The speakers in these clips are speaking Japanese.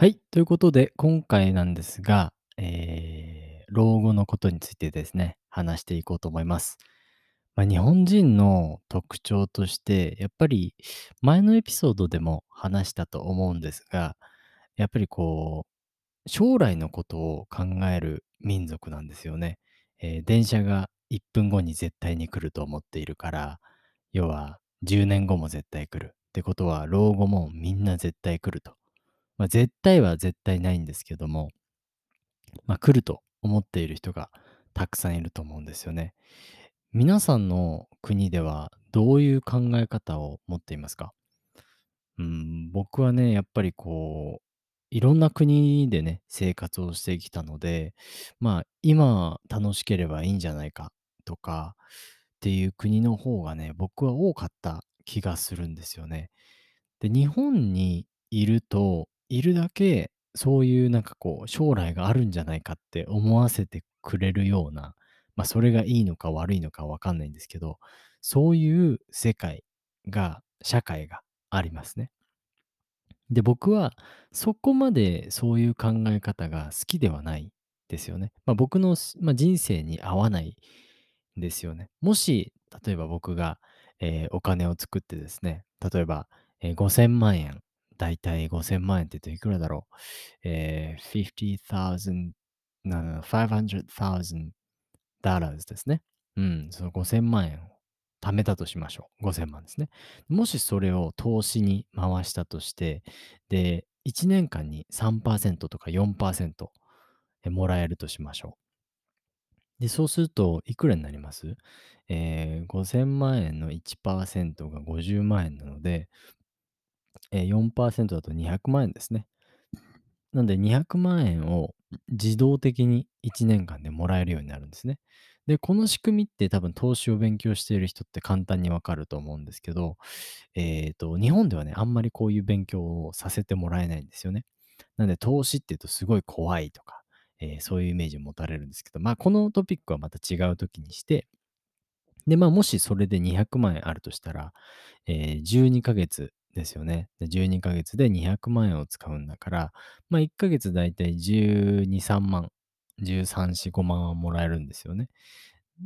はい。ということで、今回なんですが、えー、老後のことについてですね、話していこうと思います。まあ、日本人の特徴として、やっぱり前のエピソードでも話したと思うんですが、やっぱりこう、将来のことを考える民族なんですよね。えー電車が1分後に絶対に来ると思っているから、要は10年後も絶対来る。ってことは、老後もみんな絶対来ると。まあ、絶対は絶対ないんですけども、まあ、来ると思っている人がたくさんいると思うんですよね。皆さんの国ではどういう考え方を持っていますか？うん、僕はね、やっぱりこう、いろんな国でね、生活をしてきたので、まあ、今楽しければいいんじゃないかとかっていう国の方がね、僕は多かった気がするんですよね。で、日本にいると、いるだけ、そういうなんかこう、将来があるんじゃないかって思わせてくれるような、まあ、それがいいのか悪いのかわかんないんですけど、そういう世界が、社会がありますね。で、僕はそこまでそういう考え方が好きではないですよね。まあ、僕の、まあ、人生に合わないんですよね。もし、例えば僕が、えーお金を作ってですね、例えば、えー5000万円、だいたい5000万円って言うといくらだろう。えー、50,000、500,000 dollars ですね。うん、その5000万円を貯めたとしましょう。5000万ですね。もしそれを投資に回したとして、で、1年間に3%とか4%もらえるとしましょう。で、そうすると、いくらになります？えー、5000万円の1%が50万円なので、えー、4%だと200万円ですね。なんで200万円を自動的に1年間でもらえるようになるんですね。で、この仕組みって多分投資を勉強している人って簡単にわかると思うんですけど、えっと、日本ではね、あんまりこういう勉強をさせてもらえないんですよね。なんで投資って言うとすごい怖いとか、えーそういうイメージを持たれるんですけど、まあこのトピックはまた違う時にして、で、まあ、もしそれで200万円あるとしたら、えー、12ヶ月ですよね。で12ヶ月で200万円を使うんだから、まあ、1ヶ月だいたい12、3万、13、4、5万はもらえるんですよね。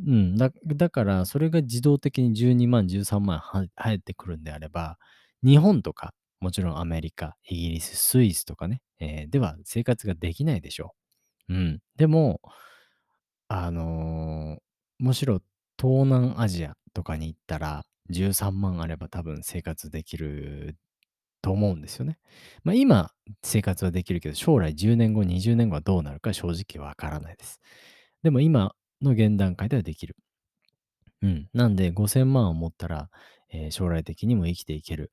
うん。だ、だから、それが自動的に12万、13万入ってくるんであれば、日本とか、もちろんアメリカ、イギリス、スイスとかね、えーでは生活ができないでしょう。うん。でも、あの、むしろ東南アジアとかに行ったら、13万あれば多分生活できると思うんですよね。まあ、今、生活はできるけど、将来10年後、20年後はどうなるか正直わからないです。でも今の現段階ではできる。うん。なんで5000万を持ったら、えー将来的にも生きていける。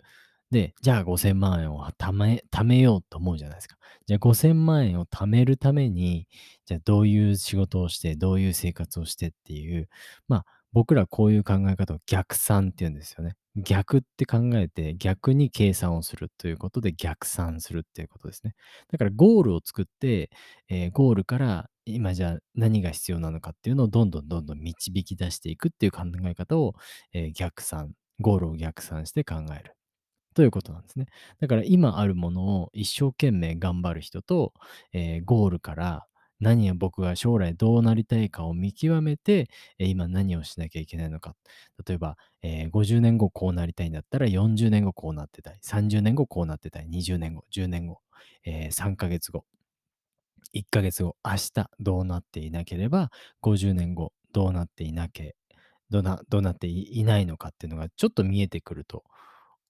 で、じゃあ5000万円を貯め、貯めようと思うじゃないですか。じゃあ5000万円を貯めるために、じゃあどういう仕事をして、どういう生活をしてっていう、まあ僕らこういう考え方を逆算って言うんですよね。逆って考えて逆に計算をするということで逆算するっていうことですね。だからゴールを作って、えーゴールから今じゃあ何が必要なのかっていうのをどんどんどんどん導き出していくっていう考え方を、えー逆算、ゴールを逆算して考える。ということなんですね。だから今あるものを一生懸命頑張る人と、えーゴールから何を僕が将来どうなりたいかを見極めて、え今何をしなきゃいけないのか。例えば、えー50年後こうなりたいんだったら40年後こうなってたい。30年後こうなってたい。20年後、10年後、えー3ヶ月後。1ヶ月後、明日どうなっていなければ、50年後どうなっていなけ、どな、どうなっていないのかっていうのがちょっと見えてくると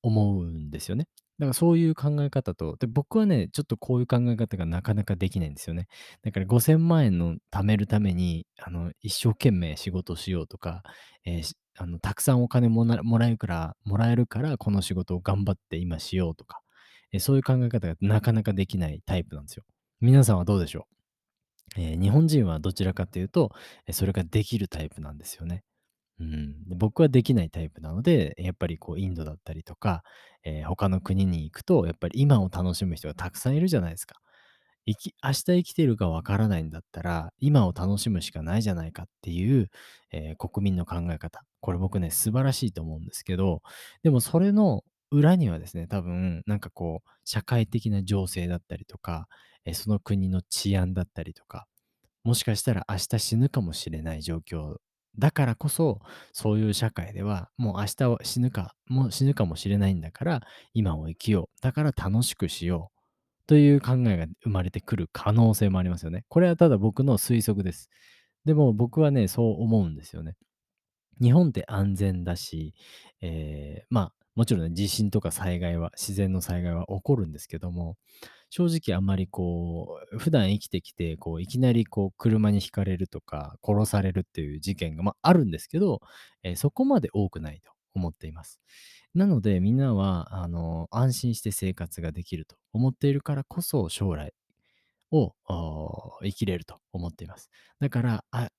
思うんですよね。だからそういう考え方と、で、僕はね、ちょっとこういう考え方がなかなかできないんですよね。だから5000万円の貯めるために、あの、一生懸命仕事しようとか、えーあの、たくさんお金もらえるから、もらえるから、この仕事を頑張って今しようとか、えーそういう考え方がなかなかできないタイプなんですよ。皆さんはどうでしょう？えー日本人はどちらかというと、それができるタイプなんですよね。うん、で僕はできないタイプなので、やっぱりこうインドだったりとか、えー他の国に行くと、やっぱり今を楽しむ人がたくさんいるじゃないですか。生き明日生きてるかわからないんだったら、今を楽しむしかないじゃないかっていう、えー国民の考え方。これ僕ね、素晴らしいと思うんですけど、でもそれの裏にはですね、多分、なんかこう、社会的な情勢だったりとか、え、その国の治安だったりとか、もしかしたら明日死ぬかもしれない状況だからこそ、そういう社会では、もう明日は死ぬか、もう死ぬかもしれないんだから、今を生きよう。だから楽しくしよう。という考えが生まれてくる可能性もありますよね。これはただ僕の推測です。でも僕はね、そう思うんですよね。日本って安全だし、えーまあ、もちろんね、地震とか災害は、自然の災害は起こるんですけども、正直あんまりこう、普段生きてきて、こう、いきなりこう、車にひかれるとか、殺されるっていう事件が、まあ、あるんですけど、えーそこまで多くないと思っています。なので、みんなは、あの、安心して生活ができると思っているからこそ、将来を、生きれると思っています。だから、あ、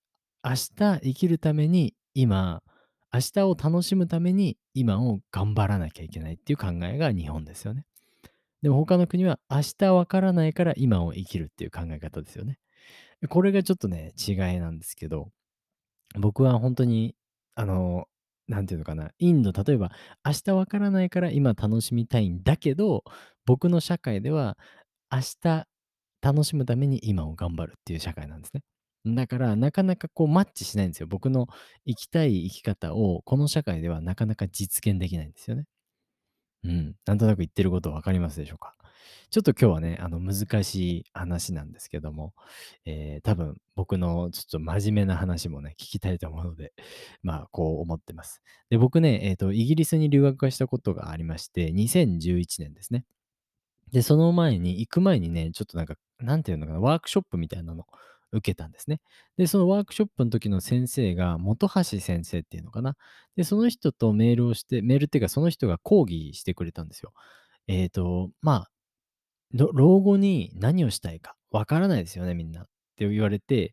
明日生きるために今、明日を楽しむために今を頑張らなきゃいけないっていう考えが日本ですよね。でも他の国は明日わからないから今を生きるっていう考え方ですよね。これがちょっとね、違いなんですけど、僕は本当に、あの、なんていうのかな、インド、例えば、明日わからないから今楽しみたいんだけど、僕の社会では、明日楽しむために今を頑張るっていう社会なんですね。だから、なかなかこうマッチしないんですよ。僕の生きたい生き方を、この社会ではなかなか実現できないんですよね。うん。なんとなく言ってることわかりますでしょうか？ちょっと今日はね、あの難しい話なんですけども、えー多分僕のちょっと真面目な話もね、聞きたいと思うので、まあ、こう思ってます。で、僕ね、えっと、イギリスに留学したことがありまして、2011年ですね。で、その前に、行く前にね、ちょっとなんか、なんていうのかな、ワークショップみたいなの受けたんですね。で、そのワークショップの時の先生が、本橋先生っていうのかな。で、その人とメールをして、メールっていうか、その人が講義してくれたんですよ。えっと、まあ、老後に何をしたいかわからないですよね、みんな。って言われて、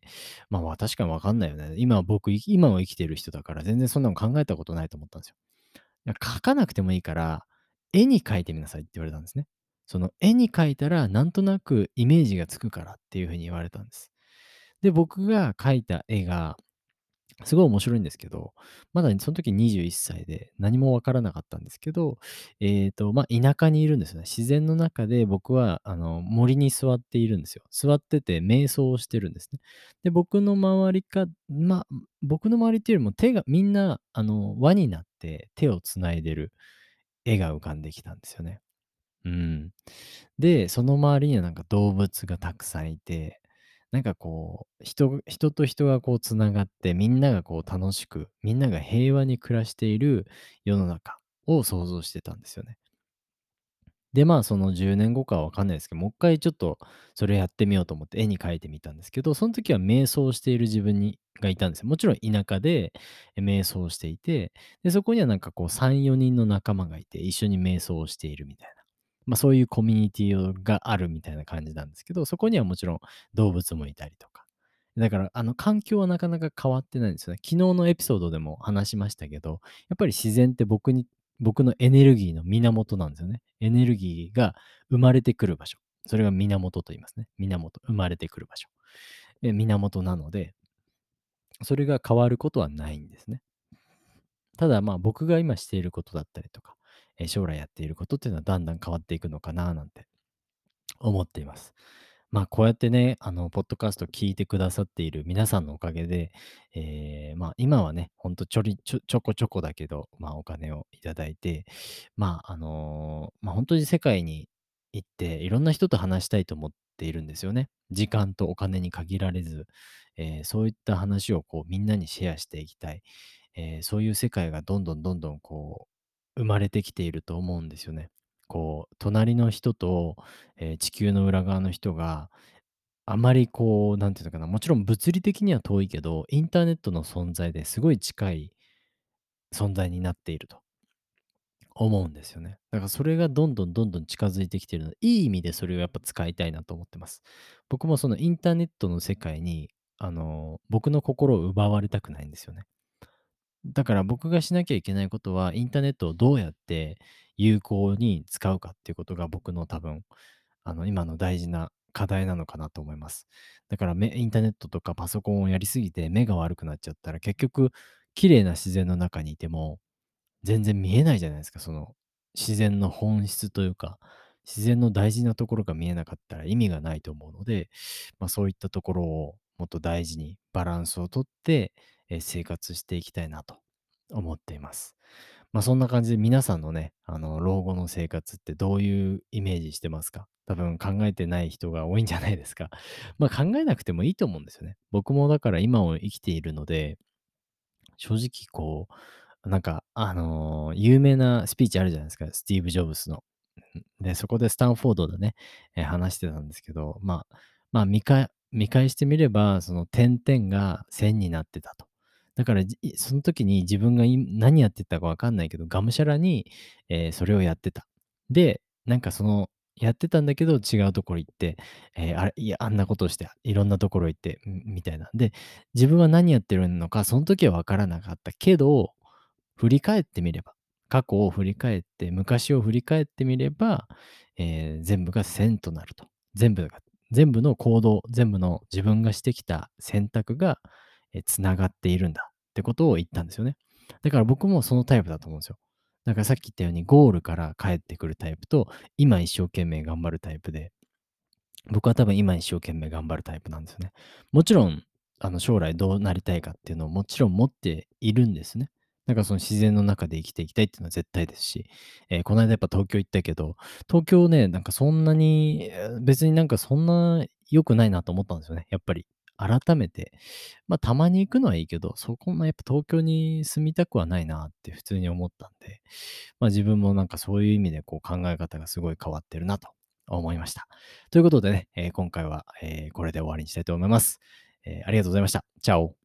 まあ確かにわかんないよね。今は僕、今を生きてる人だから全然そんなの考えたことないと思ったんですよ。書かなくてもいいから、絵に描いてみなさいって言われたんですね。その絵に描いたらなんとなくイメージがつくからっていう風に言われたんです。で、僕が描いた絵がすごい面白いんですけど、まだその時21歳で何もわからなかったんですけど、えっと、まあ、田舎にいるんですよね。自然の中で僕は、あの、森に座っているんですよ。座ってて瞑想をしてるんですね。で、僕の周りかまあ、僕の周りっていうよりも手がみんな、あの、輪になって手を繋いでる絵が浮かんできたんですよね。うん。で、その周りにはなんか動物がたくさんいて、なんかこう、人人と人がこうつながって、みんながこう楽しく、みんなが平和に暮らしている世の中を想像してたんですよね。で、まあ、その10年後かはわかんないですけど、もう一回ちょっとそれやってみようと思って絵に描いてみたんですけど、その時は瞑想している自分にがいたんですよ。もちろん田舎で瞑想していて、で、そこにはなんかこう3、4人の仲間がいて、一緒に瞑想をしているみたいな。まあ、そういうコミュニティがあるみたいな感じなんですけど、そこにはもちろん動物もいたりとか。だから、あの、環境はなかなか変わってないんですよね。昨日のエピソードでも話しましたけど、やっぱり自然って僕に僕のエネルギーの源なんですよね。エネルギーが生まれてくる場所。それが源と言いますね。源、生まれてくる場所。源なので、それが変わることはないんですね。ただまあ僕が今していることだったりとか、え将来やっていることっていうのはだんだん変わっていくのかななんて思っています。まあ、こうやってね、あの、ポッドキャスト聞いてくださっている皆さんのおかげで、えーまあ、今はね、ほんとちょり、ちょ、ちょこちょこだけど、まあ、お金をいただいて、まあ、あのーまあ、本当に世界に行って、いろんな人と話したいと思っているんですよね。時間とお金に限られず、えーそういった話をこう、みんなにシェアしていきたい。えーそういう世界がどんどんどんどんこう、生まれてきていると思うんですよね。こう、隣の人と、えー地球の裏側の人が、あまりこう、なんていうのかな、もちろん物理的には遠いけど、インターネットの存在ですごい近い存在になっていると思うんですよね。だからそれがどんどんどんどん近づいてきているので、いい意味でそれをやっぱ使いたいなと思ってます。僕もそのインターネットの世界に、あの、僕の心を奪われたくないんですよね。だから僕がしなきゃいけないことは、インターネットをどうやって有効に使うかっていうことが僕の多分、あの、今の大事な課題なのかなと思います。だから、インターネットとかパソコンをやりすぎて目が悪くなっちゃったら、結局、綺麗な自然の中にいても、全然見えないじゃないですか、その自然の本質というか、自然の大事なところが見えなかったら意味がないと思うので、まあ、そういったところをもっと大事にバランスをとって、え、生活していきたいなと思っています。ま、そんな感じで皆さんのね、あの、老後の生活ってどういうイメージしてますか？多分考えてない人が多いんじゃないですか？ま、考えなくてもいいと思うんですよね。僕もだから今を生きているので、正直こう、なんか、あの、有名なスピーチあるじゃないですか、スティーブ・ジョブズの。で、そこでスタンフォードでね、え、話してたんですけど、まあ、まあ、見返してみれば、その点々が線になってたと。だから、その時に自分が何やってたかわかんないけど、がむしゃらに、えーそれをやってた。で、なんかその、やってたんだけど違うところ行って、えーあれ、いや、あんなことして、いろんなところ行って、みたいな。で、自分は何やってるのか、その時はわからなかったけど、振り返ってみれば、過去を振り返って、昔を振り返ってみれば、えー全部が線となると。全部が、全部の行動、全部の自分がしてきた選択が、え、繋がっているんだってことを言ったんですよね。だから僕もそのタイプだと思うんですよ。だからさっき言ったようにゴールから帰ってくるタイプと、今一生懸命頑張るタイプで、僕は多分今一生懸命頑張るタイプなんですよね。もちろん、あの将来どうなりたいかっていうのをもちろん持っているんですね。だかその自然の中で生きていきたいっていうのは絶対ですし、えーこの間やっぱ東京行ったけど、東京ね、なんかそんなに、別になんかそんな良くないなと思ったんですよね。やっぱり。改めて。まあたまに行くのはいいけど、そこもやっぱ東京に住みたくはないなって普通に思ったんで、まあ自分もなんかそういう意味でこう考え方がすごい変わってるなと思いました。ということでね、えー今回は、えーこれで終わりにしたいと思います。えーありがとうございました。チャオ。